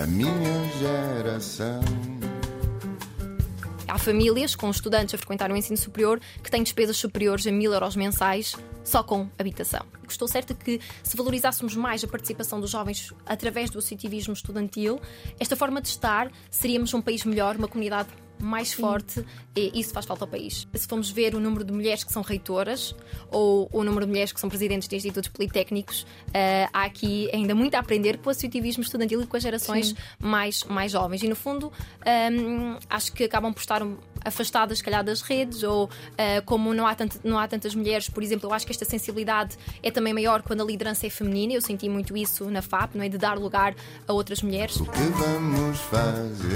a minha geração. Há famílias com estudantes a frequentar o ensino superior que têm despesas superiores a mil euros mensais só com habitação. Estou certa que se valorizássemos mais a participação dos jovens através do associativismo estudantil, esta forma de estar, seríamos um país melhor, uma comunidade mais Sim. forte e isso faz falta ao país. Se formos ver o número de mulheres que são reitoras ou o número de mulheres que são presidentes de institutos politécnicos, uh, há aqui ainda muito a aprender com o associativismo estudantil e com as gerações mais, mais jovens. E no fundo, um, acho que acabam por estar afastadas, se calhar, das redes, ou uh, como não há, tant, não há tantas mulheres, por exemplo, eu acho que esta sensibilidade é também maior quando a liderança é feminina. Eu senti muito isso na FAP, não é? De dar lugar a outras mulheres. O que vamos fazer?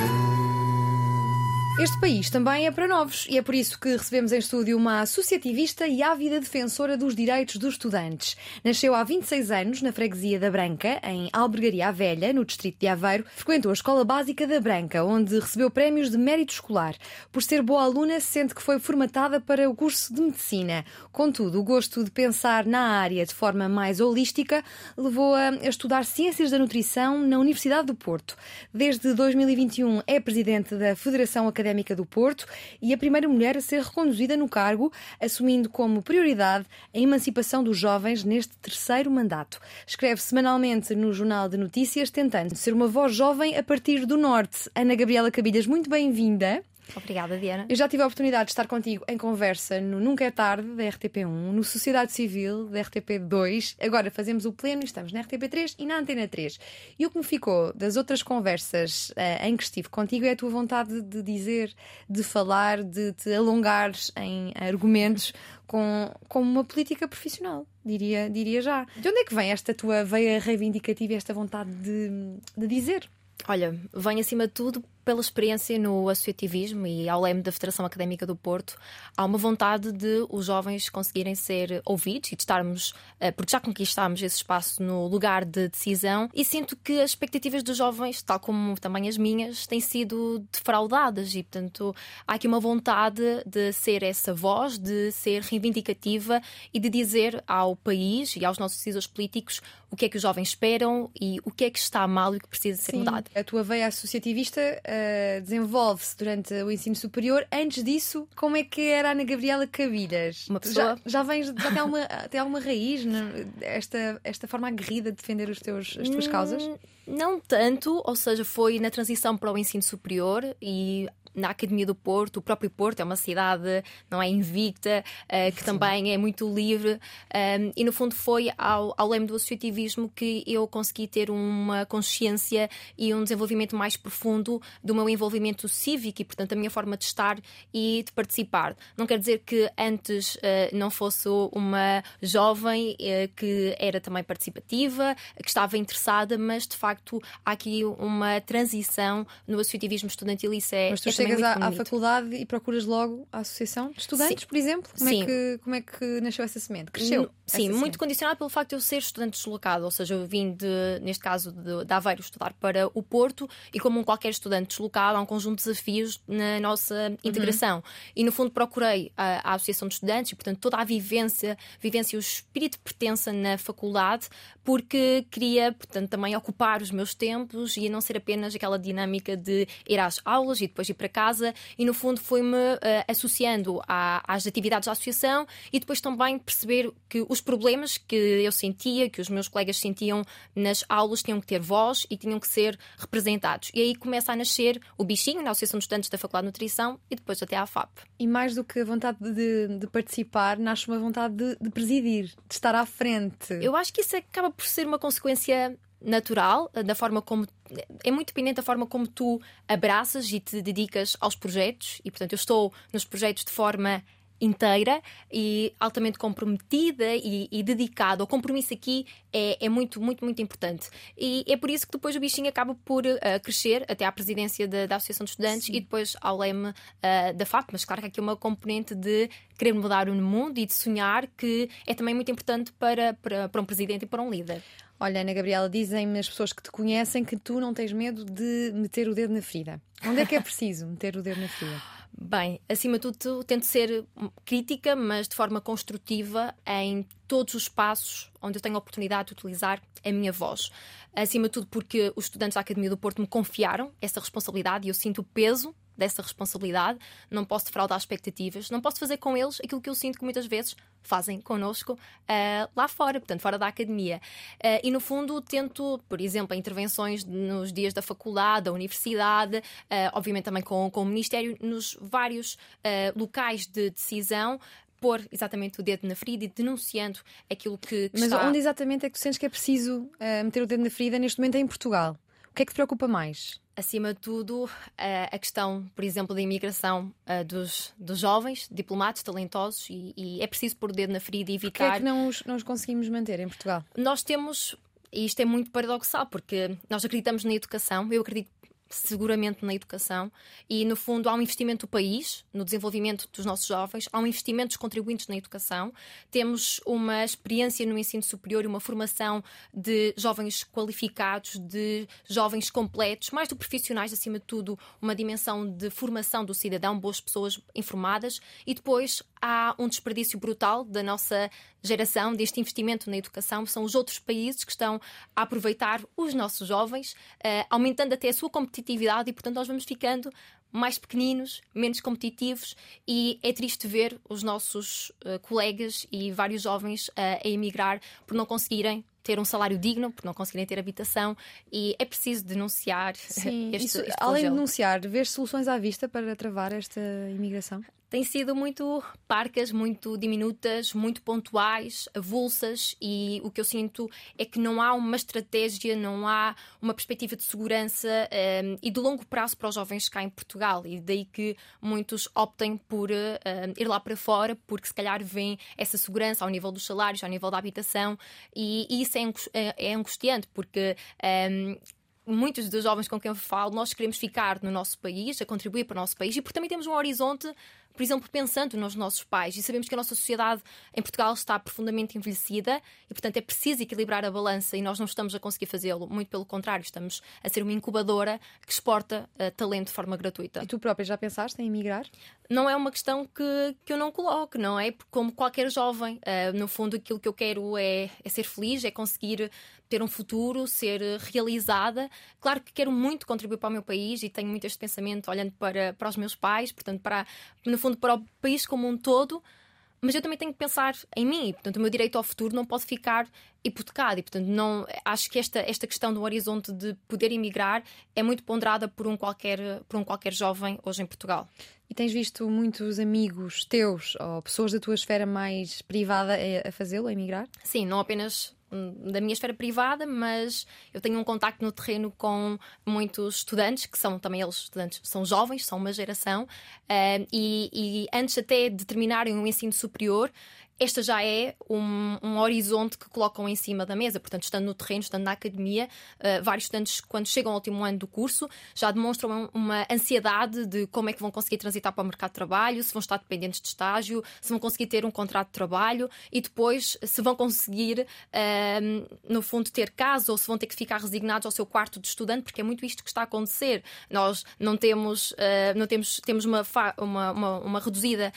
Este país também é para novos e é por isso que recebemos em estúdio uma associativista e ávida defensora dos direitos dos estudantes. Nasceu há 26 anos na freguesia da Branca, em Albergaria Velha, no distrito de Aveiro. Frequentou a Escola Básica da Branca, onde recebeu prémios de mérito escolar. Por ser boa aluna, sente que foi formatada para o curso de medicina. Contudo, o gosto de pensar na área de forma mais holística levou-a a estudar Ciências da Nutrição na Universidade do Porto. Desde 2021 é presidente da Federação Académica Académica do Porto e a primeira mulher a ser reconduzida no cargo, assumindo como prioridade a emancipação dos jovens neste terceiro mandato. Escreve semanalmente no Jornal de Notícias, tentando ser uma voz jovem a partir do Norte. Ana Gabriela Cabilhas, muito bem-vinda. Obrigada, Diana. Eu já tive a oportunidade de estar contigo em conversa no Nunca é Tarde, da RTP1, no Sociedade Civil, da RTP2. Agora fazemos o pleno e estamos na RTP3 e na Antena 3. E o que me ficou das outras conversas uh, em que estive contigo é a tua vontade de dizer, de falar, de te alongares em argumentos com, com uma política profissional, diria, diria já. De onde é que vem esta tua veia reivindicativa e esta vontade de, de dizer? Olha, vem acima de tudo pela experiência no associativismo e ao leme da Federação Académica do Porto, há uma vontade de os jovens conseguirem ser ouvidos e de estarmos, eh, porque já conquistámos esse espaço no lugar de decisão, e sinto que as expectativas dos jovens, tal como também as minhas, têm sido defraudadas e, portanto, há aqui uma vontade de ser essa voz, de ser reivindicativa e de dizer ao país e aos nossos decisores políticos o que é que os jovens esperam e o que é que está mal e o que precisa ser Sim, mudado. A tua veia associativista uh, desenvolve-se durante o ensino superior. Antes disso, como é que era a Ana Gabriela Cabilhas? Uma pessoa... Já, já vens, já tem alguma, tem alguma raiz né? esta, esta forma aguerrida de defender os teus, as tuas causas? Não tanto, ou seja, foi na transição para o ensino superior e na Academia do Porto. O próprio Porto é uma cidade, não é invicta, uh, que também é muito livre. Um, e no fundo foi ao, ao leme do associativismo que eu consegui ter uma consciência e um desenvolvimento mais profundo do meu envolvimento cívico e, portanto, a minha forma de estar e de participar. Não quer dizer que antes uh, não fosse uma jovem uh, que era também participativa, que estava interessada, mas de facto há aqui uma transição no associativismo estudantil e isso é, mas tu é chegas à, à, faculdade e procuras logo a associação de estudantes, Sim. por exemplo? Como Sim. É que, como é que nasceu essa semente? Cresceu? Sim, muito condicionado pelo facto de eu ser estudante deslocado, ou seja, eu vim de, neste caso de, de Aveiro estudar para o Porto e como um qualquer estudante deslocado há um conjunto de desafios na nossa uhum. integração. Uhum. E no fundo procurei a, a, Associação de Estudantes e portanto toda a vivência, vivência e o espírito de pertença na faculdade, porque queria portanto também ocupar os meus tempos e não ser apenas aquela dinâmica de ir às aulas e depois ir para casa e no fundo foi-me uh, associando à, às atividades da associação e depois também perceber que os problemas que eu sentia, que os meus colegas sentiam nas aulas tinham que ter voz e tinham que ser representados. E aí começa a nascer o bichinho na Associação de Estudantes da Faculdade de Nutrição e depois até à FAP. E mais do que a vontade de, de participar, nasce uma vontade de, de presidir, de estar à frente. Eu acho que isso acaba por ser uma consequência natural, da forma como. É muito dependente da forma como tu abraças e te dedicas aos projetos, e portanto eu estou nos projetos de forma inteira e altamente comprometida e, e dedicada. O compromisso aqui é, é, muito, muito, muito importante. E é por isso que depois o bichinho acaba por uh, crescer até à presidência da, da Associação de Estudantes Sim. e depois ao leme uh, da FAP. Mas claro que aqui é uma componente de querer mudar o mundo e de sonhar que é também muito importante para, para, para um presidente e para um líder. Olha, Ana Gabriela, dizem-me as pessoas que te conhecem que tu não tens medo de meter o dedo na ferida. Onde é que é preciso meter o dedo na ferida? Bem, acima de tudo, tento ser crítica, mas de forma construtiva em todos os espaços onde eu tenho a oportunidade de utilizar a minha voz. Acima de tudo, porque os estudantes da Academia do Porto me confiaram essa responsabilidade e eu sinto o peso dessa responsabilidade, não posso defraudar expectativas, não posso fazer com eles aquilo que eu sinto que muitas vezes fazem connosco uh, lá fora, portanto, fora da academia. Uh, e no fundo, tento, por exemplo, intervenções nos dias da faculdade, da universidade, uh, obviamente também com, com o Ministério, nos vários locais de decisão, pôr exatamente o dedo na ferida e denunciando aquilo que, que Mas está... onde exatamente é que tu sentes que é preciso uh, meter o dedo na ferida neste momento é em Portugal? O que é que te preocupa mais? acima de tudo, a questão, por exemplo, da imigração dos, dos jovens, diplomatas, talentosos, e, e, é preciso pôr o dedo na ferida e evitar. Porquê é que não os, não os conseguimos manter em Portugal? Nós temos, e isto é muito paradoxal, porque nós acreditamos na educação, eu acredito seguramente na educação e, no fundo, há um investimento do país no desenvolvimento dos nossos jovens, há um investimento dos contribuintes na educação, temos uma experiência no ensino superior e uma formação de jovens qualificados, de jovens completos, mais do profissionais, acima de tudo, uma dimensão de formação do cidadão, boas pessoas informadas e depois há um desperdício brutal da nossa geração, deste investimento na educação. São os outros países que estão a aproveitar os nossos jovens, uh, aumentando até a sua competitividade e, portanto, nós vamos ficando mais pequeninos, menos competitivos e é triste ver os nossos uh, colegas e vários jovens uh, a emigrar por não conseguirem ter um salário digno, por não conseguirem ter habitação e é preciso denunciar Sim, este, isso, este Além de denunciar, vês soluções à vista para travar esta imigração? Têm sido muito parcas, muito diminutas, muito pontuais, avulsas, e o que eu sinto é que não há uma estratégia, não há uma perspectiva de segurança um, ehm, e de longo prazo para os jovens cá em Portugal. E daí que muitos optem por um, ehm, ir lá para fora, porque se calhar vem essa segurança ao nível dos salários, ao nível da habitação, e, e isso é, é, é angustiante, porque. Um, ehm, muitos dos jovens com quem eu falo, nós queremos ficar no nosso país, a contribuir para o nosso país e porque também temos um horizonte por exemplo, pensando nos nossos pais. E sabemos que a nossa sociedade em Portugal está profundamente envelhecida e, portanto, é preciso equilibrar a balança e nós não estamos a conseguir fazê-lo. Muito pelo contrário, estamos a ser uma incubadora que exporta uh, talento de forma gratuita. E tu própria já pensaste em emigrar? Não é uma questão que, que eu não coloco, não é? Como qualquer jovem, uh, no fundo, aquilo que eu quero é, é ser feliz, é conseguir ter um futuro, ser realizada. Claro que quero muito contribuir para o meu país e tenho muito este pensamento olhando para, para os meus pais, portanto, para, no fundo, para o país como um todo. Mas eu também tenho que pensar em mim, e, portanto, o meu direito ao futuro não pode ficar hipotecado. E, portanto, não, acho que esta, esta questão do horizonte de poder emigrar é muito ponderada por um, qualquer, por um qualquer jovem hoje em Portugal. E tens visto muitos amigos teus ou pessoas da tua esfera mais privada a fazê-lo, a emigrar? Sim, não apenas da minha esfera privada, mas eu tenho um contacto no terreno com muitos estudantes, que são também eles estudantes, são jovens, são uma geração, uh, e, e antes até de terminarem o ensino superior, esta já é um, um, horizonte que colocam em cima da mesa. Portanto, estando no terreno, estando na academia, uh, vários estudantes, quando chegam ao último ano do curso, já demonstram uma ansiedade de como é que vão conseguir transitar para o mercado de trabalho, se vão estar dependentes de estágio, se vão conseguir ter um contrato de trabalho e depois se vão conseguir, uh, no fundo, ter casa ou se vão ter que ficar resignados ao seu quarto de estudante, porque é muito isto que está a acontecer. Nós não temos, uh, não temos, temos uma, uma, uma, uma reduzida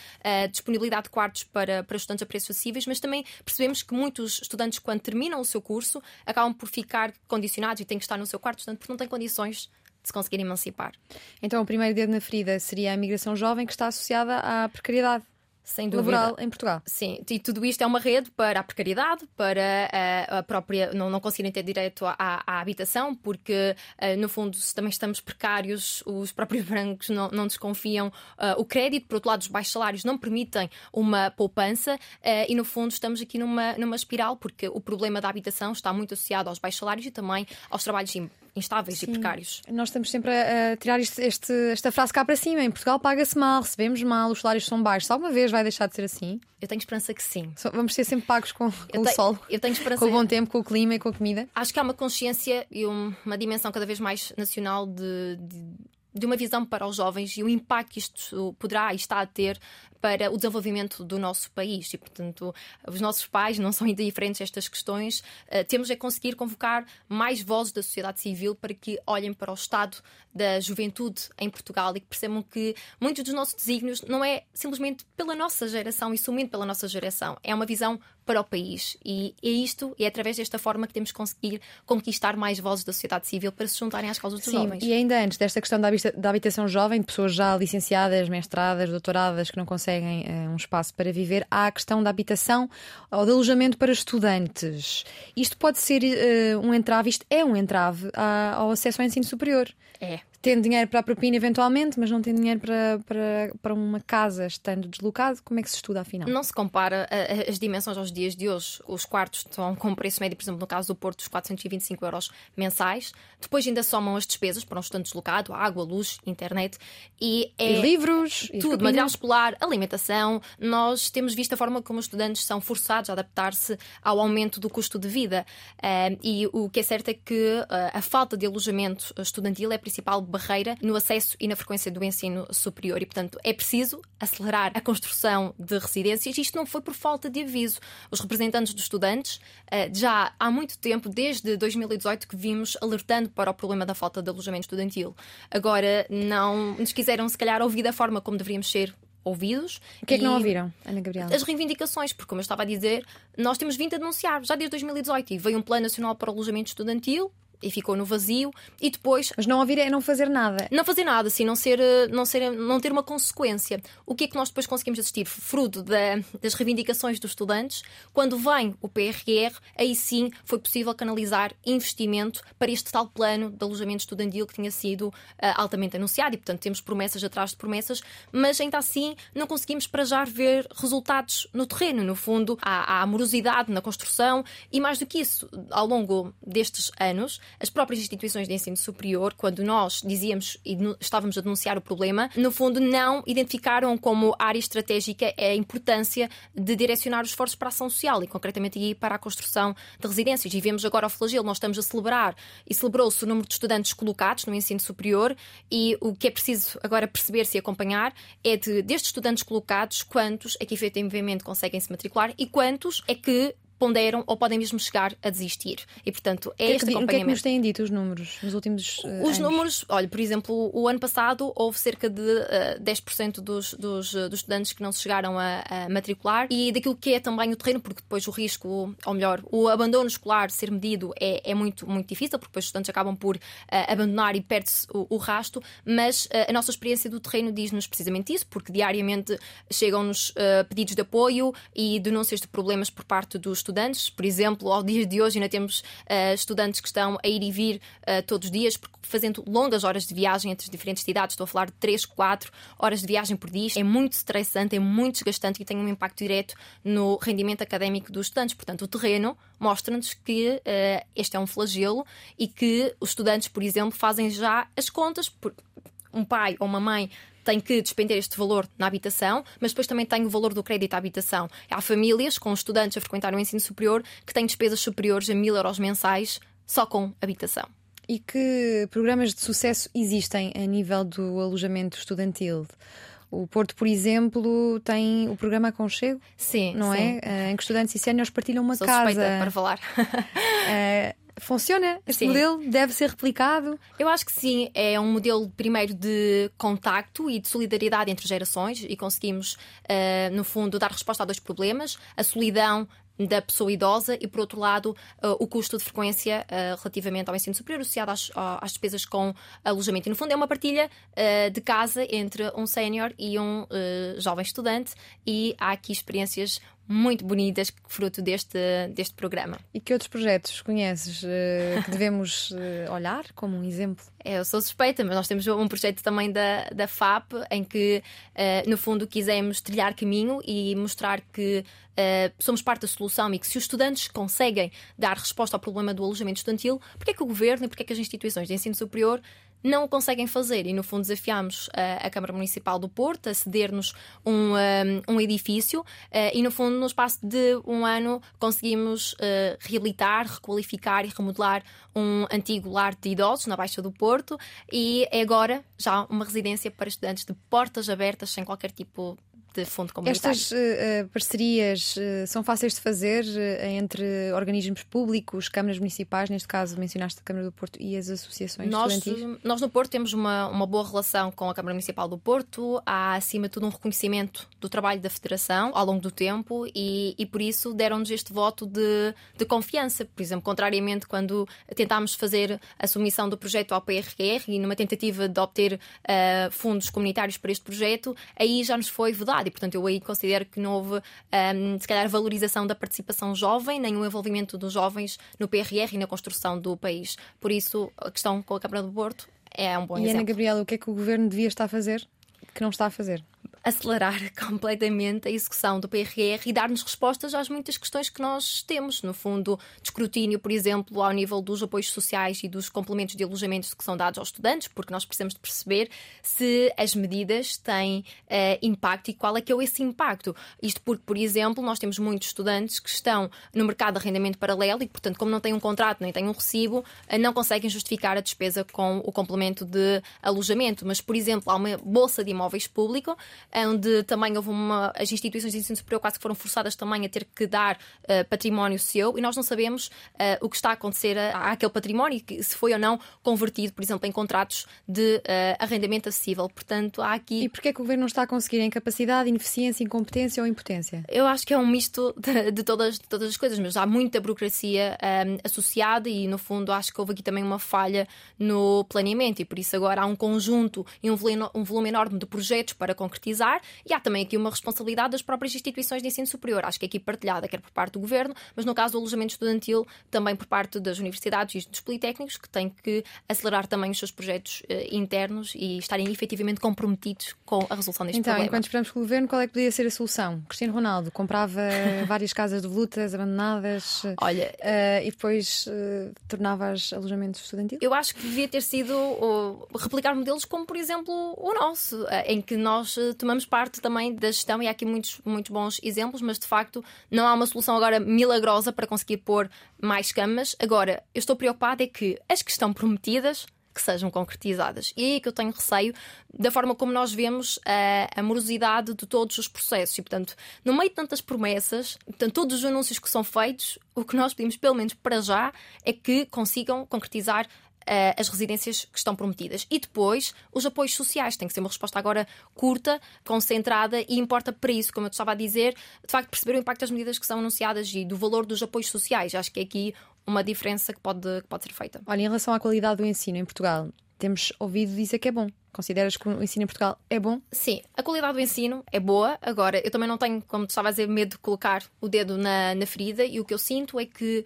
disponibilidade de quartos para, para estudantes preços acessíveis, mas também percebemos que muitos estudantes, quando terminam o seu curso, acabam por ficar condicionados e têm que estar no seu quarto, portanto, porque não têm condições de se conseguir emancipar. Então, o primeiro dedo na ferida seria a migração jovem que está associada à precariedade sem dúvida. laboral em Portugal. Sim, e tudo isto é uma rede para a precariedade, para a, eh, a própria não, não conseguirem ter direito à, à habitação, porque uh, no fundo, se também estamos precários, os próprios brancos não, não desconfiam uh, o crédito, por outro lado, os baixos salários não permitem uma poupança uh, e no fundo estamos aqui numa, numa espiral, porque o problema da habitação está muito associado aos baixos salários e também aos trabalhos instáveis Sim. e precários. Nós estamos sempre a, a tirar este, este, esta frase cá para cima. Em Portugal paga-se mal, recebemos mal, os salários são baixos. Alguma vez vai deixar de ser assim? Eu tenho esperança que sim. Vamos ser sempre pagos com, com o sol, eu tenho esperança... com o bom tempo, com o clima e com a comida? Acho que há uma consciência e uma dimensão cada vez mais nacional de, de de uma visão para os jovens e o impacto que isto poderá e está a ter para o desenvolvimento do nosso país. E, portanto, os nossos pais não são indiferentes a estas questões. Uh, temos é conseguir convocar mais vozes da sociedade civil para que olhem para o estado da juventude em Portugal e que percebam que muitos dos nossos desígnios não é simplesmente pela nossa geração e somente pela nossa geração, é uma visão para o país. E é isto, e é através desta forma que temos que conseguir conquistar mais vozes da sociedade civil para se juntarem às causas dos Sim, jovens. E ainda antes desta questão da, da habitação jovem, de pessoas já licenciadas, mestradas, doutoradas, que não conseguem uh, um espaço para viver, há a questão da habitação ou de alojamento para estudantes. Isto pode ser uh, um entrave, isto é um entrave ao acesso ao ensino superior. É tendo dinheiro para a propina eventualmente, mas não tem dinheiro para, para, para uma casa estando deslocado, como é que se estuda afinal? Não se compara a, a, as dimensões aos dias de hoje. Os quartos estão com preço médio, por exemplo, no caso do Porto, dos 425 euros mensais. Depois ainda somam as despesas para um estudante deslocado, água, luz, internet e, é e livros, tudo, material escolar, alimentação. Nós temos visto a forma como os estudantes são forçados a adaptar-se ao aumento do custo de vida. Uh, e o que é certo é que uh, a falta de alojamento estudantil é a principal barreira no acesso e na frequência do ensino superior. E, portanto, é preciso acelerar a construção de residências. Isto não foi por falta de aviso. Os representantes dos estudantes eh, já há muito tempo, desde 2018, que vimos alertando para o problema da falta de alojamento estudantil. Agora, não nos quiseram, se calhar, ouvir da forma como deveríamos ser ouvidos. O que é que não ouviram, Ana Gabriela? As reivindicações, porque, como eu estava a dizer, nós temos vindo a denunciar já desde 2018 e veio um Plano Nacional para o Alojamento Estudantil e ficou no vazio e depois mas não ouvir é não fazer nada. Não fazer nada assim não ser eh, não ser não ter uma consequência. O que é que nós depois conseguimos assistir? Fruto da, das reivindicações dos estudantes quando vem o PRR aí sim foi possível canalizar investimento para este tal plano de alojamento estudantil que tinha sido uh, altamente anunciado e portanto temos promessas atrás de promessas mas ainda assim não conseguimos para já ver resultados no terreno. No fundo há, há morosidade na construção e mais do que isso ao longo destes anos as próprias instituições de ensino superior, quando nós dizíamos e estávamos a denunciar o problema, no fundo não identificaram como área estratégica a importância de direcionar os esforços para a ação social e concretamente para a construção de residências. E vemos agora o flagelo, nós estamos a celebrar e celebrou-se o número de estudantes colocados no ensino superior e o que é preciso agora perceber-se e acompanhar é de destes estudantes colocados, quantos é que efetivamente conseguem se matricular e quantos é que ponderam ou podem mesmo chegar a desistir. E, portanto, é, é este acompanhamento. O que é que nos têm dito os números nos últimos uh, Os anos? números, olha, por exemplo, o ano passado houve cerca de uh, eh, 10% dos, dos, dos, estudantes que não se chegaram a, a, matricular e daquilo que é também o terreno, porque depois o risco, ou melhor, o abandono escolar ser medido é, é muito, muito difícil, porque depois os estudantes acabam por uh, abandonar e perde-se o, o, rasto, mas a nossa experiência do terreno diz-nos precisamente isso, porque diariamente chegam-nos pedidos de apoio e denúncias de problemas por parte dos estudantes. Por exemplo, ao dia de hoje ainda temos uh, estudantes que estão a ir e vir uh, todos os dias, fazendo longas horas de viagem entre as diferentes cidades. Estou a falar de 3, 4 horas de viagem por dia. É muito estressante, é muito desgastante e tem um impacto direto no rendimento académico dos estudantes. Portanto, o terreno mostra-nos que uh, este é um flagelo e que os estudantes, por exemplo, fazem já as contas. Por um pai ou uma mãe tem que despender este valor na habitação, mas depois também tem o valor do crédito à habitação. Há famílias com estudantes a frequentar o ensino superior que têm despesas superiores a mil euros mensais só com habitação. E que programas de sucesso existem a nível do alojamento estudantil? O Porto, por exemplo, tem o programa Aconchego, sim, não sim. é? Em que estudantes e séniores partilham uma Sou casa. para falar. Funciona? Este sim. modelo deve ser replicado? Eu acho que sim. É um modelo, primeiro, de contacto e de solidariedade entre gerações e conseguimos, uh, no fundo, dar resposta a dois problemas: a solidão da pessoa idosa e, por outro lado, uh, o custo de frequência uh, relativamente ao ensino superior associado às, às, despesas com alojamento. E, no fundo, é uma partilha uh, de casa entre um sénior e um jovem estudante e há aqui experiências muito bonitas fruto deste, deste programa. E que outros projetos conheces uh, que devemos uh, olhar como um exemplo? É, eu sou suspeita, mas nós temos um projeto também da, da FAP em que, uh, no fundo, quisemos trilhar caminho e mostrar que somos parte da solução e que se os estudantes conseguem dar resposta ao problema do alojamento estudantil, porque é que o governo e porque é que as instituições de ensino superior não o conseguem fazer. E, no fundo, desafiamos uh, a Câmara Municipal do Porto a ceder-nos um, um, um, edifício e, no fundo, no espaço de um ano, conseguimos reabilitar, requalificar e remodelar um antigo lar de idosos na Baixa do Porto e é agora já uma residência para estudantes de portas abertas sem qualquer tipo de fundo comunitário. Estas uh, parcerias uh, são fáceis de fazer uh, entre organismos públicos, câmaras municipais, neste caso mencionaste a Câmara do Porto e as associações nós, estudantis? Nós no Porto temos uma, uma boa relação com a Câmara Municipal do Porto, há acima de tudo um reconhecimento do trabalho da Federação ao longo do tempo e, e por isso deram-nos este voto de, de confiança. Por exemplo, contrariamente quando tentámos fazer a submissão do projeto ao PRR e numa tentativa de obter fundos comunitários para este projeto, aí já nos foi vedado e, portanto, eu aí considero que não houve, um, se calhar, valorização da participação jovem, nem o envolvimento dos jovens no PRR e na construção do país. Por isso, a questão com a Câmara do Porto é um bom e exemplo. E Ana Gabriela, o que é que o governo devia estar a fazer que não está a fazer? Acelerar completamente a execução do PRR e dar-nos respostas às muitas questões que nós temos. No fundo, de escrutínio, por exemplo, ao nível dos apoios sociais e dos complementos de alojamentos que são dados aos estudantes, porque nós precisamos de perceber se as medidas têm uh, impacto e qual é que é esse impacto. Isto porque, por exemplo, nós temos muitos estudantes que estão no mercado de arrendamento paralelo e, portanto, como não têm um contrato nem têm um recibo, uh, não conseguem justificar a despesa com o complemento de alojamento. Mas, por exemplo, há uma bolsa de imóveis público onde também houve uma. As instituições de ensino superior quase que foram forçadas também a ter que dar uh, património seu e nós não sabemos uh, o que está a acontecer a, àquele património, se foi ou não convertido, por exemplo, em contratos de uh, arrendamento acessível. Portanto, há aqui. E porquê é que o governo não está a conseguir incapacidade, ineficiência, incompetência ou impotência? Eu acho que é um misto de, de todas, de todas as coisas, mas há muita burocracia um, associada e, no fundo, acho que houve aqui também uma falha no planeamento e por isso agora há um conjunto e um volume, um volume enorme de projetos para concretizar e há também aqui uma responsabilidade das próprias instituições de ensino superior. Acho que é aqui partilhada, quer por parte do governo, mas no caso do alojamento estudantil, também por parte das universidades e dos politécnicos, que têm que acelerar também os seus projetos uh, internos e estarem efetivamente comprometidos com a resolução deste então, problema. Então, enquanto esperamos pelo governo, qual é que podia ser a solução? Cristiano Ronaldo comprava várias casas de volutas abandonadas Olha, uh, e depois uh, tornava-as alojamentos estudantis? Eu acho que devia ter sido replicar modelos como, por exemplo, o nosso, em que nós tomamos parte parte também da gestão, e há aqui muitos, muitos bons exemplos, mas de facto não há uma solução agora milagrosa para conseguir pôr mais camas. Agora, eu estou preocupada é que as que estão prometidas que sejam concretizadas. E é aí que eu tenho receio da forma como nós vemos a, a morosidade de todos os processos. E, portanto, no meio de tantas promessas, portanto, todos os anúncios que são feitos, o que nós pedimos, pelo menos para já, é que consigam concretizar as residências que estão prometidas. E depois, os apoios sociais. Tem que ser uma resposta agora curta, concentrada e importa para isso, como eu estava a dizer, de facto, perceber o impacto das medidas que são anunciadas e do valor dos apoios sociais. Acho que é aqui uma diferença que pode, que pode ser feita. Olha, em relação à qualidade do ensino em Portugal, temos ouvido dizer que é bom. Consideras que o ensino em Portugal é bom? Sim, a qualidade do ensino é boa. Agora, eu também não tenho, como tu estava a dizer, medo de colocar o dedo na, na ferida e o que eu sinto é que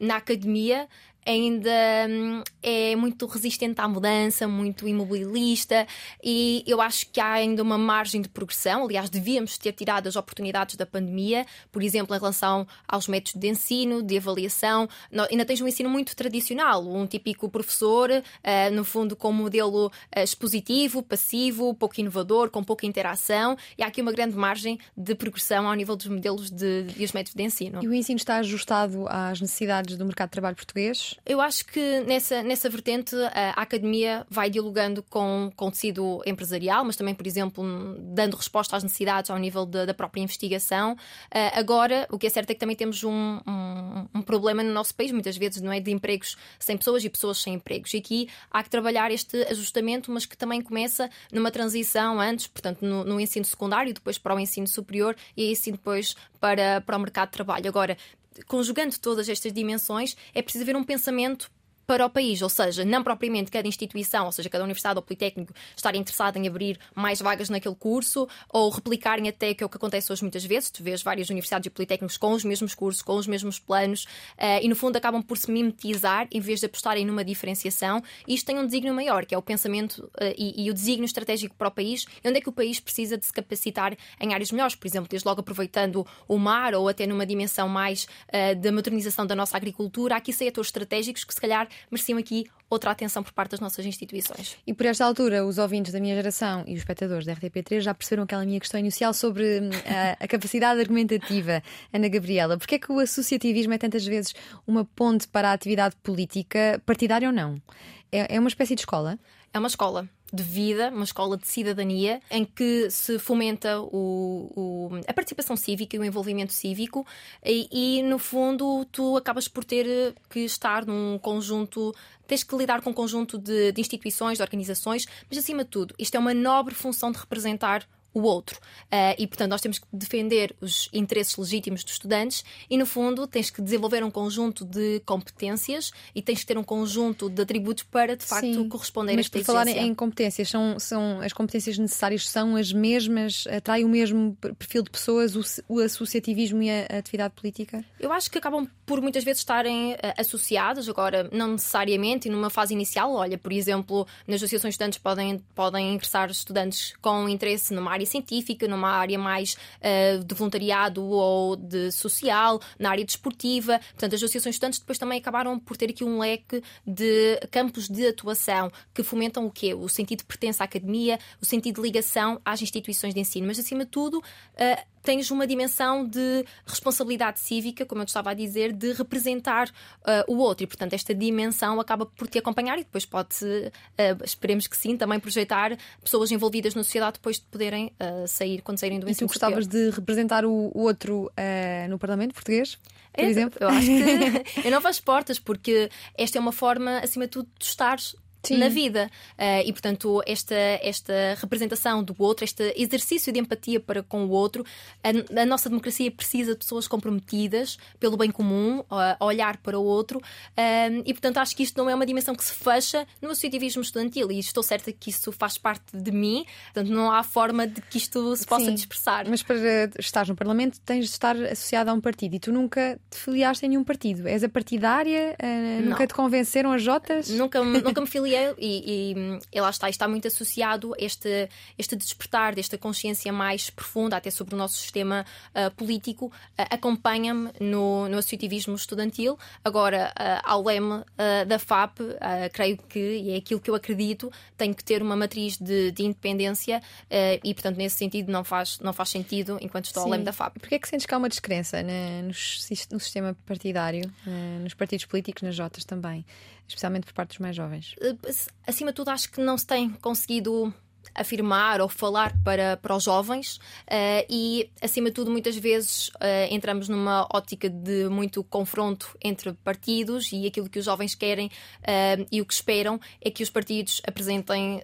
na academia ainda hum, é muito resistente à mudança, muito imobilista e eu acho que há ainda uma margem de progressão. Aliás, devíamos ter tirado as oportunidades da pandemia, por exemplo, em relação aos métodos de ensino, de avaliação. Ainda tens um ensino muito tradicional, um típico professor, uh, no fundo, com um modelo uh, expositivo, passivo, pouco inovador, com pouca interação, e há aqui uma grande margem de progressão ao nível dos modelos de, e os métodos de ensino. E o ensino está ajustado às necessidades do mercado de trabalho português? Eu acho que nessa, nessa vertente a academia vai dialogando com, o tecido empresarial, mas também, por exemplo, dando resposta às necessidades ao nível de, da própria investigação. Agora, o que é certo é que também temos um, um, um, problema no nosso país, muitas vezes, não é? De empregos sem pessoas e pessoas sem empregos. E aqui há que trabalhar este ajustamento, mas que também começa numa transição antes, portanto, no, no ensino secundário, depois para o ensino superior e assim depois para, para o mercado de trabalho. Agora, conjugando todas estas dimensões, é preciso haver um pensamento para o país, ou seja, não propriamente cada instituição, ou seja, cada universidade ou politécnico estar interessada em abrir mais vagas naquele curso ou replicarem até que é o que acontece hoje muitas vezes. Tu vês várias universidades e politécnicos com os mesmos cursos, com os mesmos planos uh, e no fundo acabam por se mimetizar em vez de apostarem numa diferenciação. Isto tem um desígnio maior, que é o pensamento uh, e, e, o desígnio estratégico para o país, onde é que o país precisa de se capacitar em áreas melhores, por exemplo, desde logo aproveitando o mar ou até numa dimensão mais uh, da modernização da nossa agricultura. Há aqui setores estratégicos que se calhar mereciam aqui outra atenção por parte das nossas instituições. E por esta altura, os ouvintes da minha geração e os espectadores da RTP3 já perceberam aquela minha questão inicial sobre hum, a, a capacidade argumentativa, Ana Gabriela. Porquê é que o associativismo é tantas vezes uma ponte para a atividade política, partidária ou não? É, é uma espécie de escola? É uma escola de vida, uma escola de cidadania, em que se fomenta o, o, a participação cívica e o envolvimento cívico, e, e, no fundo tu acabas por ter que estar num conjunto. Tens que lidar com um conjunto de, de instituições, de organizações, mas acima de tudo, isto é uma nobre função de representar o outro. Uh, e, portanto, nós temos que defender os interesses legítimos dos estudantes e, no fundo, tens que desenvolver um conjunto de competências e tens que ter um conjunto de atributos para, de facto, Sim, corresponder mas a esta por falar em competências, são, são as competências necessárias são as mesmas? Atrai o mesmo perfil de pessoas, o, o associativismo e a, a, atividade política? Eu acho que acabam por muitas vezes estarem uh, associadas, agora, não necessariamente, e numa fase inicial. Olha, por exemplo, nas associações de estudantes podem, podem ingressar estudantes com interesse numa área área científica, numa área mais uh, de voluntariado ou de social, na área desportiva. Portanto, as associações estudantes depois também acabaram por ter aqui um leque de campos de atuação que fomentam o quê? O sentido de pertença à academia, o sentido de ligação às instituições de ensino, mas acima de tudo, uh, tens uma dimensão de responsabilidade cívica, como eu estava a dizer, de representar uh, o outro. E, portanto, esta dimensão acaba por te acompanhar e depois pode, uh, esperemos que sim, também projetar pessoas envolvidas na sociedade depois de poderem uh, sair, quando saírem do ensino E tu gostavas de representar o, outro no Parlamento português? Por é, exemplo? Eu acho que eu não faço portas, porque esta é uma forma, acima de tudo, de estar Sim. na vida. Uh, e, portanto, esta, esta representação do outro, este exercício de empatia para com o outro, a, a nossa democracia precisa de pessoas comprometidas pelo bem comum, a olhar para o outro. Uh, e, portanto, acho que isto não é uma dimensão que se fecha no associativismo estudantil. E estou certa que isso faz parte de mim. Portanto, não há forma de que isto se possa Sim. dispersar. Mas para estar no Parlamento tens de estar associado a um partido. E tu nunca te filiaste em nenhum partido. És a partidária? Uh, nunca te convenceram as Jotas? Nunca, nunca me filiei e, e, e lá está, está muito associado este, este despertar desta consciência mais profunda, até sobre o nosso sistema uh, político, uh, acompanha-me no, no associativismo estudantil. Agora, uh, ao leme da FAP, creio que, e é aquilo que eu acredito, tem que ter uma matriz de, de independência e, portanto, nesse sentido, não faz, não faz sentido enquanto estou Sim. ao leme da FAP. Porquê é que sentes que há uma descrença no, no sistema partidário, nos partidos políticos, nas Jotas também? Especialmente por parte dos mais jovens? Eh, acima de tudo, acho que não se tem conseguido afirmar ou falar para, para os jovens uh, e, acima de tudo, muitas vezes uh, entramos numa ótica de muito confronto entre partidos e aquilo que os jovens querem uh, e o que esperam é que os partidos apresentem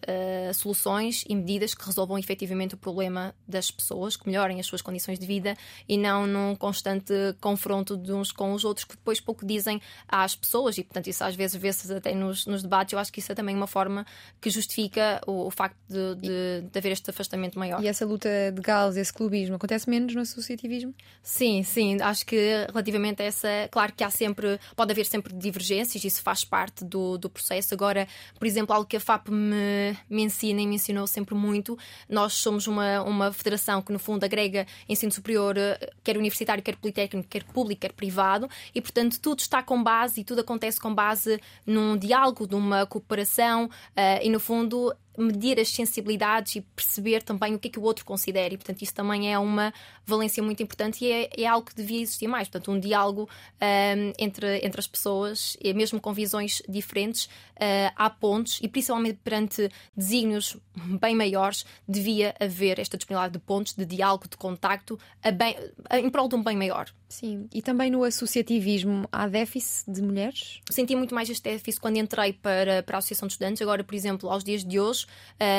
soluções e medidas que resolvam efetivamente o problema das pessoas, que melhorem as suas condições de vida e não num constante confronto de uns com os outros que depois pouco dizem às pessoas e, portanto, isso às vezes vê-se até nos, nos debates. Eu acho que isso é também uma forma que justifica o, o facto de de, de haver este afastamento maior. E essa luta de galos, esse clubismo, acontece menos no associativismo? Sim, sim. Acho que relativamente a essa, claro que há sempre, pode haver sempre divergências, isso faz parte do, do processo. Agora, por exemplo, algo que a FAP me, me ensina e me ensinou sempre muito, nós somos uma, uma federação que, no fundo, agrega ensino superior, eh, quer universitário, quer politécnico, quer público, quer privado, e, portanto, tudo está com base e tudo acontece com base num diálogo, numa cooperação, uh, e, no fundo, medir as sensibilidades e perceber também o que é que o outro considera. E, portanto, isso também é uma valência muito importante e é, é algo que devia existir mais. Portanto, um diálogo um, entre, entre as pessoas, e mesmo com visões diferentes, uh, há pontos e, principalmente perante desígnios bem maiores, devia haver esta disponibilidade de pontos, de diálogo, de contacto, a bem, a, em prol de um bem maior. Sim, e também no associativismo há déficit de mulheres? Senti muito mais este déficit quando entrei para, para a Associação de Estudantes. Agora, por exemplo, aos dias de hoje,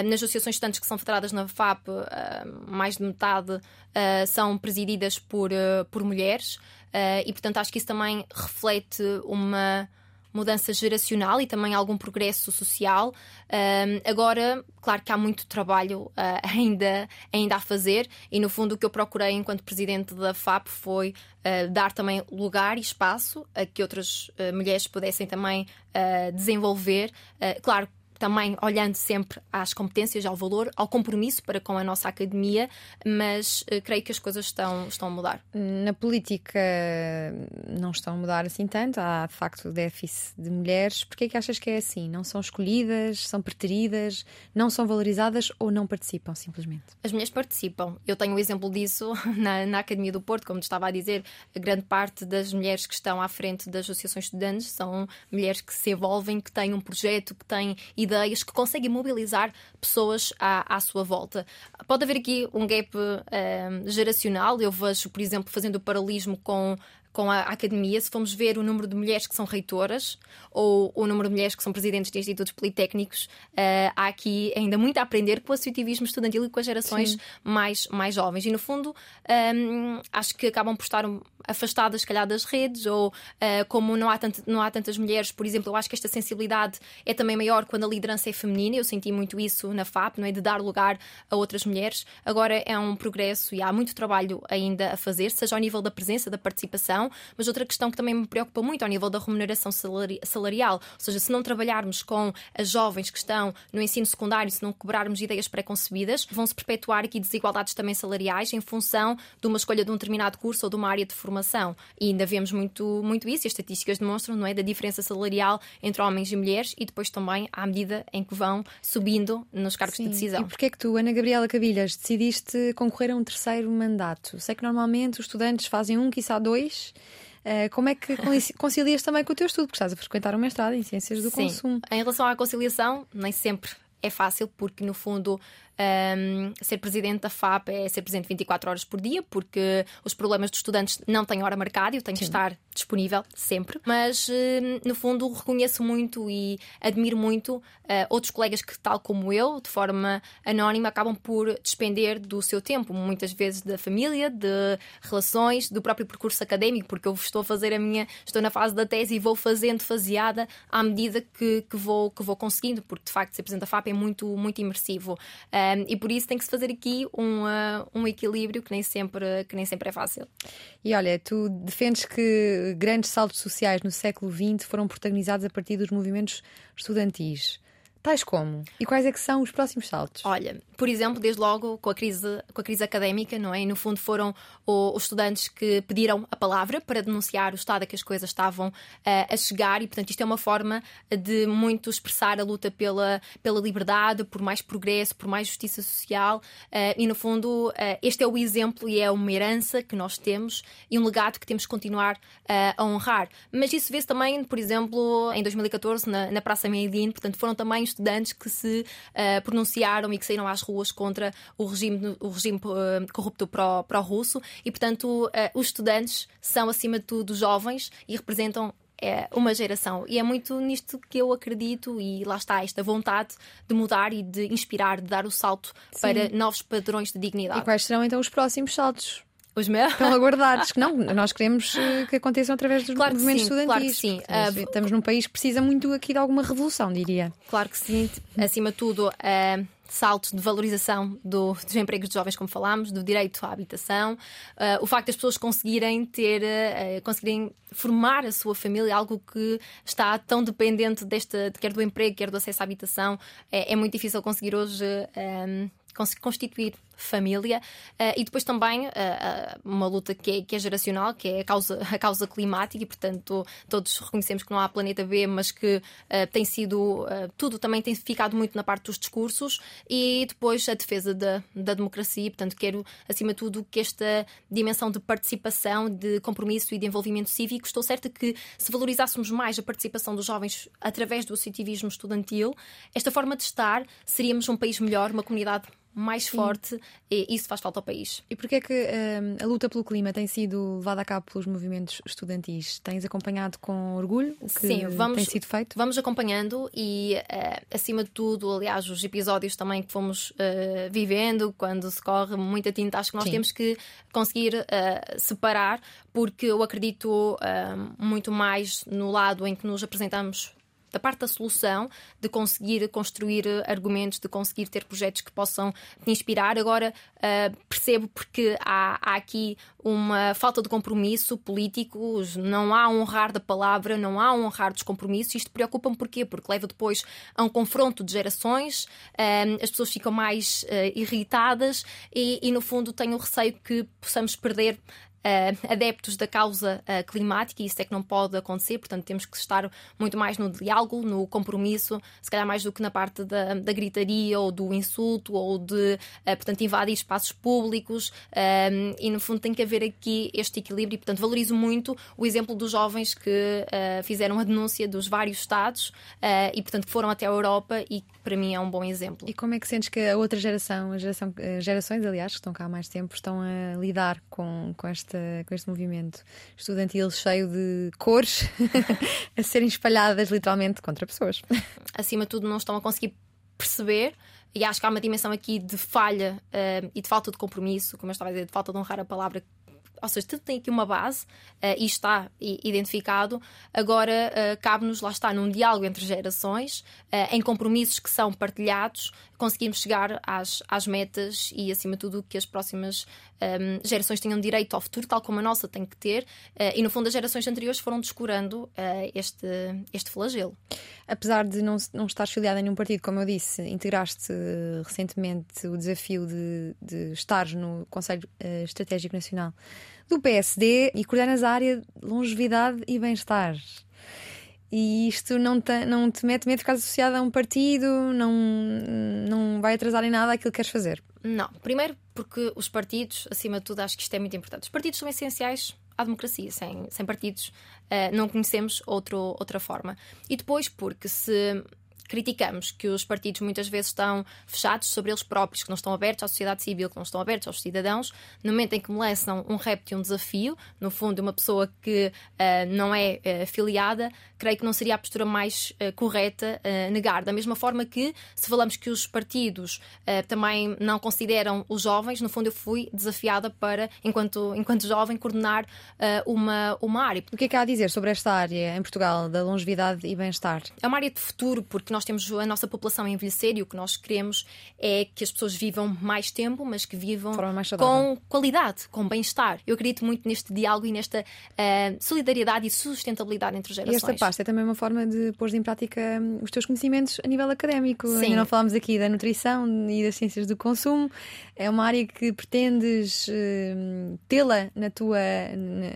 nas associações estudantes que são federadas na FAP, uh, mais de metade uh, são presididas por, por mulheres. e, portanto, acho que isso também reflete uma mudança geracional e também algum progresso social. agora, claro que há muito trabalho uh, ainda, ainda a fazer, e no fundo o que eu procurei enquanto presidente da FAP foi uh, dar também lugar e espaço a que outras uh, mulheres pudessem também desenvolver. claro, também olhando sempre às competências, ao valor, ao compromisso para com a nossa academia, mas uh, creio que as coisas estão, estão a mudar. Na política não estão a mudar assim tanto, há de facto déficit de mulheres. Porquê é que achas que é assim? Não são escolhidas, são preteridas, não são valorizadas ou não participam simplesmente? As mulheres participam. Eu tenho um exemplo disso na, na Academia do Porto, como estava a dizer, a grande parte das mulheres que estão à frente das associações de estudantes são mulheres que se envolvem, que têm um projeto, que têm ideias, que conseguem mobilizar pessoas à, à sua volta. Pode haver aqui um gap uh, geracional. Eu vejo, por exemplo, fazendo o paralelismo com com a academia, se formos ver o número de mulheres que são reitoras ou o número de mulheres que são presidentes de institutos politécnicos, uh, há aqui ainda muito a aprender com o associativismo estudantil e com as gerações mais, mais jovens. E no fundo, um, ehm, acho que acabam por estar afastadas, se calhar, das redes, ou uh, como não há, tant, não há tantas mulheres, por exemplo, eu acho que esta sensibilidade é também maior quando a liderança é feminina. Eu senti muito isso na FAP, não é? De dar lugar a outras mulheres. Agora é um progresso e há muito trabalho ainda a fazer, seja ao nível da presença, da participação, mas outra questão que também me preocupa muito ao nível da remuneração salarial. Ou seja, se não trabalharmos com as jovens que estão no ensino secundário, se não cobrarmos ideias pré-concebidas, vão se perpetuar aqui desigualdades também salariais em função de uma escolha de um determinado curso ou de uma área de formação formação. E ainda vemos muito, muito isso, e as estatísticas demonstram, não é? Da diferença salarial entre homens e mulheres e depois também à medida em que vão subindo nos cargos Sim. de decisão. E porquê é que tu, Ana Gabriela Cabilhas, decidiste concorrer a um terceiro mandato? Sei que normalmente os estudantes fazem um, quiçá dois. Uh, como é que concilias também com o teu estudo? Porque estás a frequentar um mestrado em Ciências do Sim. Consumo. Em relação à conciliação, nem sempre é fácil, porque no fundo um, ser presidente da FAP é ser presente 24 horas por dia, porque os problemas dos estudantes não têm hora marcada e eu tenho Sim. que estar disponível sempre. Mas, no fundo, reconheço muito e admiro muito uh, outros colegas que, tal como eu, de forma anónima, acabam por despender do seu tempo, muitas vezes da família, de relações, do próprio percurso académico, porque eu estou a fazer a minha, estou na fase da tese e vou fazendo faseada à medida que, que, vou, que vou conseguindo, porque de facto ser presidente da FAP é muito, muito imersivo. Uh, um, e por isso tem que se fazer aqui um, uh, um equilíbrio que nem, sempre, que nem sempre é fácil. E olha, tu defendes que grandes saltos sociais no século XX foram protagonizados a partir dos movimentos estudantis. Tais como? E quais é que são os próximos saltos? Olha, por exemplo, desde logo com a crise, com a crise académica, não é? E no fundo foram o, os estudantes que pediram a palavra para denunciar o estado a que as coisas estavam uh, a chegar e, portanto, isto é uma forma de muito expressar a luta pela, pela liberdade, por mais progresso, por mais justiça social uh, e, no fundo, uh, este é o exemplo e é uma herança que nós temos e um legado que temos que continuar a honrar. Mas isso vê-se também, por exemplo, em 2014, na, na Praça Meidin, portanto, foram também estudantes que se pronunciaram e que saíram às ruas contra o regime, o regime uh, corrupto pró-russo e, portanto, uh, os estudantes são, acima de tudo, jovens e representam é uma geração. E é muito nisto que eu acredito, e lá está, esta vontade de mudar e de inspirar, de dar o salto Sim. para novos padrões de dignidade. E quais serão então os próximos saltos? Os meus? Estão aguardados. não, nós queremos que aconteçam através dos claro movimentos sim, estudantis. Claro que sim. Uh, estamos num país que precisa muito aqui de alguma revolução, diria. Claro que sim. Acima de tudo, uh, saltos de valorização do, dos empregos de jovens, como falámos, do direito à habitação, uh, o facto das pessoas conseguirem ter, uh, conseguirem formar a sua família, algo que está tão dependente desta, quer do emprego, quer do acesso à habitação, é, é muito difícil conseguir hoje. Um, constituir família uh, e depois também uh, uh, uma luta que é, que é, geracional, que é a causa, a causa climática, e portanto todos reconhecemos que não há planeta B, mas que tem sido tudo também tem ficado muito na parte dos discursos e depois a defesa da, da democracia. Portanto, quero acima de tudo que esta dimensão de participação, de compromisso e de envolvimento cívico, estou certa que se valorizássemos mais a participação dos jovens através do associativismo estudantil, esta forma de estar, seríamos um país melhor, uma comunidade mais Sim. forte e isso faz falta ao país. E porquê é que um, a luta pelo clima tem sido levada a cabo pelos movimentos estudantis? Tens acompanhado com orgulho o que Sim, vamos, tem sido feito? Vamos acompanhando e, uh, acima de tudo, aliás, os episódios também que fomos uh, vivendo, quando se corre muita tinta, acho que nós Sim. temos que conseguir uh, separar, porque eu acredito muito mais no lado em que nos apresentamos da parte da solução, de conseguir construir argumentos, de conseguir ter projetos que possam te inspirar. Agora uh, percebo porque há, há aqui uma falta de compromisso político, não há honrar da palavra, não há honrar dos compromissos. Isto preocupa-me porquê? Porque leva depois a um confronto de gerações, um, as pessoas ficam mais uh, irritadas e, e, no fundo, tenho receio que possamos perder uh, adeptos da causa uh, climática e isso é que não pode acontecer, portanto temos que estar muito mais no diálogo, no compromisso, se calhar mais do que na parte da, da gritaria ou do insulto ou de, uh, portanto, invadir espaços públicos e no fundo tem que haver aqui este equilíbrio e, portanto, valorizo muito o exemplo dos jovens que fizeram a denúncia dos vários Estados e, portanto, que foram até a Europa e para mim é um bom exemplo. E como é que sentes que a outra geração, a geração gerações, aliás, que estão cá há mais tempo, estão a lidar com, com esta esta, com este movimento estudantil cheio de cores a serem espalhadas literalmente contra pessoas. Acima de tudo, não estão a conseguir perceber. E acho que há uma dimensão aqui de falha uh, e de falta de compromisso, como eu estava a dizer, de falta de honrar a palavra ou seja, tudo tem aqui uma base uh, e está identificado. Agora uh, cabe-nos, lá está, num diálogo entre gerações, uh, em compromissos que são partilhados, conseguimos chegar às, às metas e, acima de tudo, que as próximas um, gerações tenham direito ao futuro, tal como a nossa tem que ter. e, no fundo, as gerações anteriores foram descurando este, este flagelo. Apesar de não, não estar filiada em nenhum partido, como eu disse, integraste recentemente o desafio de, de estar no Conselho Estratégico Nacional do PSD e coordenas a área de longevidade e bem-estar. E isto não te, não te mete medo de ficar associado a um partido, não, não vai atrasar em nada aquilo que queres fazer? Não. Primeiro, porque os partidos, acima de tudo, acho que isto é muito importante. Os partidos são essenciais à democracia. Sem, sem partidos, uh, não conhecemos outro, outra forma. E depois, porque se criticamos que os partidos muitas vezes estão fechados sobre eles próprios, que não estão abertos à sociedade civil, que não estão abertos aos cidadãos, no momento em que me lançam um repto e um desafio, no fundo, uma pessoa que uh, não é uh, afiliada, creio que não seria a postura mais uh, correta negar. Da mesma forma que, se falamos que os partidos também não consideram os jovens, no fundo, eu fui desafiada para, enquanto, enquanto jovem, coordenar uma, uma área. O que é que há a dizer sobre esta área em Portugal, da longevidade e bem-estar? É uma área de futuro, porque nós temos a nossa população a envelhecer e o que nós queremos é que as pessoas vivam mais tempo, mas que vivam com qualidade, com bem-estar. Eu acredito muito neste diálogo e nesta uh, solidariedade e sustentabilidade entre gerações. E esta pasta é também uma forma de pôr em prática hum, os teus conhecimentos a nível académico. Sim. Ainda não falámos aqui da nutrição e das ciências do consumo. É uma área que pretendes uh, tê-la na tua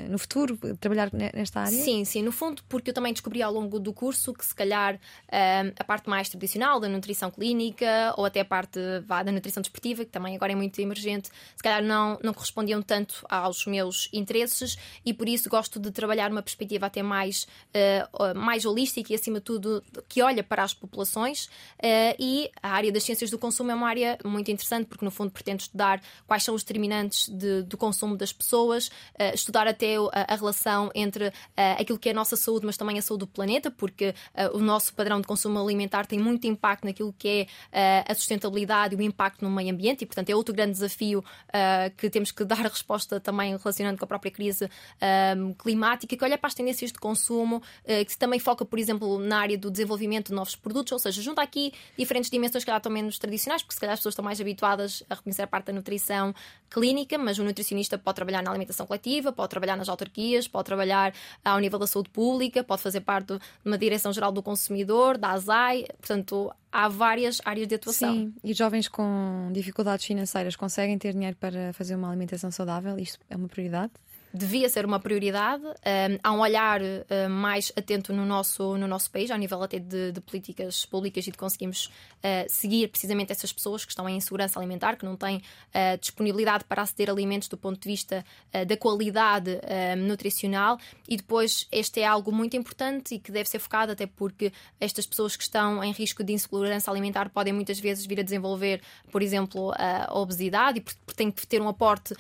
no futuro, trabalhar nesta área? Sim, sim. No fundo, porque eu também descobri ao longo do curso que se calhar uh, a parte mais tradicional da nutrição clínica ou até a parte vá, da nutrição desportiva, que também agora é muito emergente, se calhar não, não correspondiam tanto aos meus interesses e por isso gosto de trabalhar uma perspectiva até mais, uh, mais holística e, acima de tudo, que olha para as populações. Uh, e a área das ciências do consumo é uma área muito interessante porque, no fundo, pretendo estudar quais são os determinantes de, do consumo das pessoas, uh, estudar até a, a relação entre aquilo que é a nossa saúde, mas também a saúde do planeta, porque o nosso padrão de consumo alimentar alimentar tem muito impacto naquilo que é uh, a sustentabilidade e o impacto no meio ambiente, e portanto é outro grande desafio uh, que temos que dar resposta também relacionando com a própria crise uh, climática, que olha para as tendências de consumo, que também foca, por exemplo, na área do desenvolvimento de novos produtos, ou seja, junta aqui diferentes dimensões que calhar estão menos tradicionais, porque se calhar as pessoas estão mais habituadas a reconhecer a parte da nutrição clínica, mas o nutricionista pode trabalhar na alimentação coletiva, pode trabalhar nas autarquias, pode trabalhar ao nível da saúde pública, pode fazer parte de uma direção geral do consumidor, da ASAI, portanto, há várias áreas de atuação. Sim, e jovens com dificuldades financeiras conseguem ter dinheiro para fazer uma alimentação saudável? Isto é uma prioridade? Devia ser uma prioridade. Um, há um olhar uh, mais atento no nosso, no nosso país, ao nível até de, de políticas públicas e de conseguirmos uh, seguir precisamente essas pessoas que estão em insegurança alimentar, que não têm uh, disponibilidade para aceder a alimentos do ponto de vista da qualidade nutricional. E depois, este é algo muito importante e que deve ser focado, até porque estas pessoas que estão em risco de insegurança alimentar podem muitas vezes vir a desenvolver, por exemplo, a obesidade e têm que ter um aporte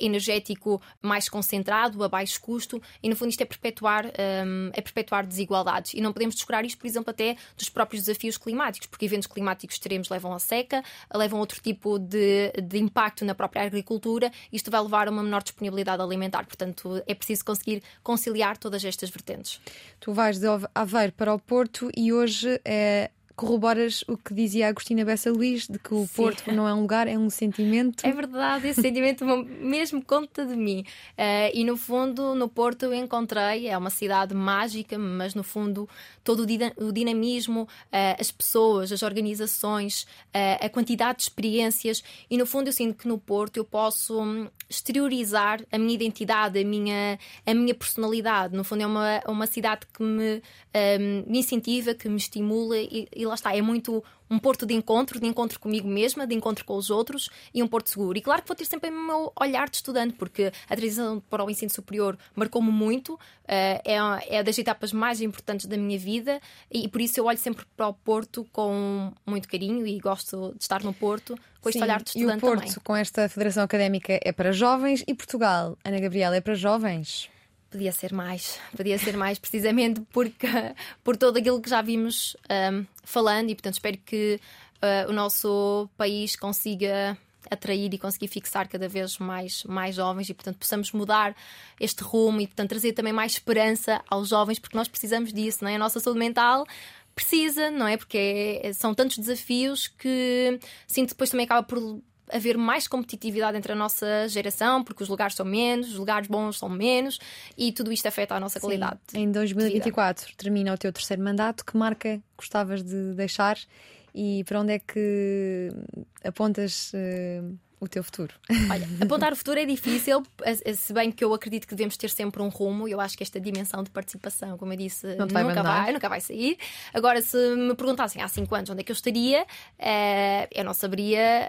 energético mais consciente concentrado, a baixo custo, e no fundo isto é perpetuar, um, é perpetuar desigualdades. E não podemos descurar isto, por exemplo, até dos próprios desafios climáticos, porque eventos climáticos extremos levam a seca, levam a outro tipo de, de impacto na própria agricultura, isto vai levar a uma menor disponibilidade alimentar. Portanto, é preciso conseguir conciliar todas estas vertentes. Tu vais de Aveiro para o Porto e hoje é corroboras o que dizia a Agostina Bessa Luís, de que o Sim. Porto não é um lugar, é um sentimento. É verdade, esse sentimento mesmo conta de mim. Uh, e no fundo, no Porto eu encontrei, é uma cidade mágica, mas no fundo todo o dinamismo, uh, as pessoas, as organizações, uh, a quantidade de experiências. E no fundo eu sinto que no Porto eu posso hum, exteriorizar a minha identidade, a minha, a minha personalidade. No fundo é uma, uma cidade que me, um, me incentiva, que me estimula e, e lá está, é muito um porto de encontro, de encontro comigo mesma, de encontro com os outros e um porto seguro. E claro que vou ter sempre o meu olhar de estudante, porque a transição para o ensino superior marcou-me muito, eh, é, é das etapas mais importantes da minha vida e por isso eu olho sempre para o Porto com muito carinho e gosto de estar no Porto com este Sim, olhar de estudante e o Porto, também. com esta Federação Académica, é para jovens e Portugal, Ana Gabriela, é para jovens? Podia ser mais, podia ser mais, precisamente porque, por todo aquilo que já vimos um, falando, e portanto espero que uh, o nosso país consiga atrair e conseguir fixar cada vez mais, mais jovens e, portanto, possamos mudar este rumo e, portanto, trazer também mais esperança aos jovens, porque nós precisamos disso, não é? A nossa saúde mental precisa, não é? Porque é, são tantos desafios que sinto depois também acaba por haver mais competitividade entre a nossa geração, porque os lugares são menos, os lugares bons são menos e tudo isto afeta a nossa Sim. qualidade. Em 2024 de termina o teu terceiro mandato. Que marca gostavas de deixar e para onde é que apontas? Uh o teu futuro? Olha, apontar o futuro é difícil, se bem que eu acredito que devemos ter sempre um rumo. Eu acho que esta dimensão de participação, como eu disse, vai nunca, vai, nunca vai sair. Agora, se me perguntassem há 5 anos onde é que eu estaria, uh, eu não saberia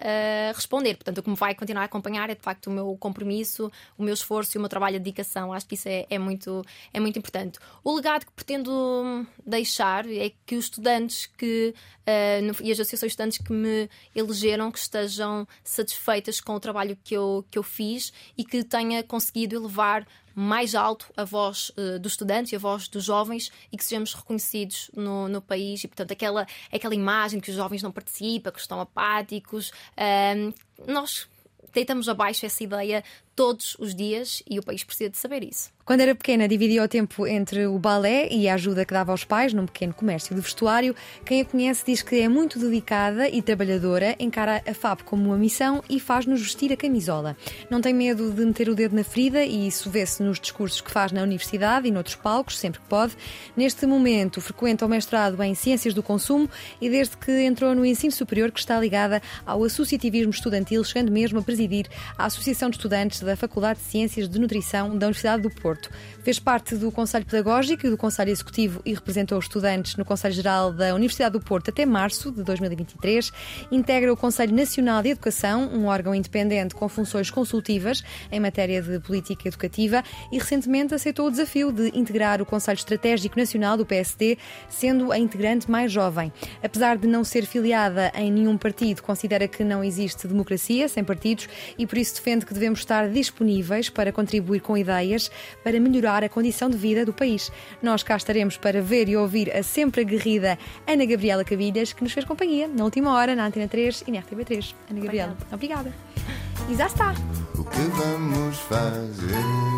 responder. Portanto, o que me vai continuar a acompanhar é de facto o meu compromisso, o meu esforço e o meu trabalho de dedicação. Acho que isso é, é muito, é muito importante. O legado que pretendo deixar é que os estudantes que, e as associações de estudantes que me elegeram que estejam satisfeitos satisfeitas com o trabalho que eu, que eu fiz e que tenha conseguido elevar mais alto a voz uh, dos estudantes e a voz dos jovens e que sejamos reconhecidos no, no país. E, portanto, aquela, aquela imagem que os jovens não participam, que estão apáticos, uh, nós deitamos abaixo essa ideia todos os dias e o país precisa de saber isso. Quando era pequena, dividia o tempo entre o balé e a ajuda que dava aos pais num pequeno comércio de vestuário. Quem a conhece diz que é muito dedicada e trabalhadora, encara a FAB como uma missão e faz-nos vestir a camisola. Não tem medo de meter o dedo na ferida e isso vê-se nos discursos que faz na universidade e noutros palcos, sempre que pode. Neste momento, frequenta o mestrado em Ciências do Consumo e desde que entrou no ensino superior que está ligada ao associativismo estudantil, chegando mesmo a presidir a Associação de Estudantes da Faculdade de Ciências de Nutrição da Universidade do Porto. Fez parte do Conselho Pedagógico e do Conselho Executivo e representou os estudantes no Conselho Geral da Universidade do Porto até março de 2023. Integra o Conselho Nacional de Educação, um órgão independente com funções consultivas em matéria de política educativa e recentemente aceitou o desafio de integrar o Conselho Estratégico Nacional do PSD, sendo a integrante mais jovem. Apesar de não ser filiada em nenhum partido, considera que não existe democracia sem partidos e por isso defende que devemos estar disponíveis para contribuir com ideias para melhorar a condição de vida do país. Nós cá estaremos para ver e ouvir a sempre aguerrida Ana Gabriela Cabilhas, que nos fez companhia na última hora na Antena 3 e na RTV3. Ana Gabriela, obrigada. obrigada. E já está. O que vamos fazer?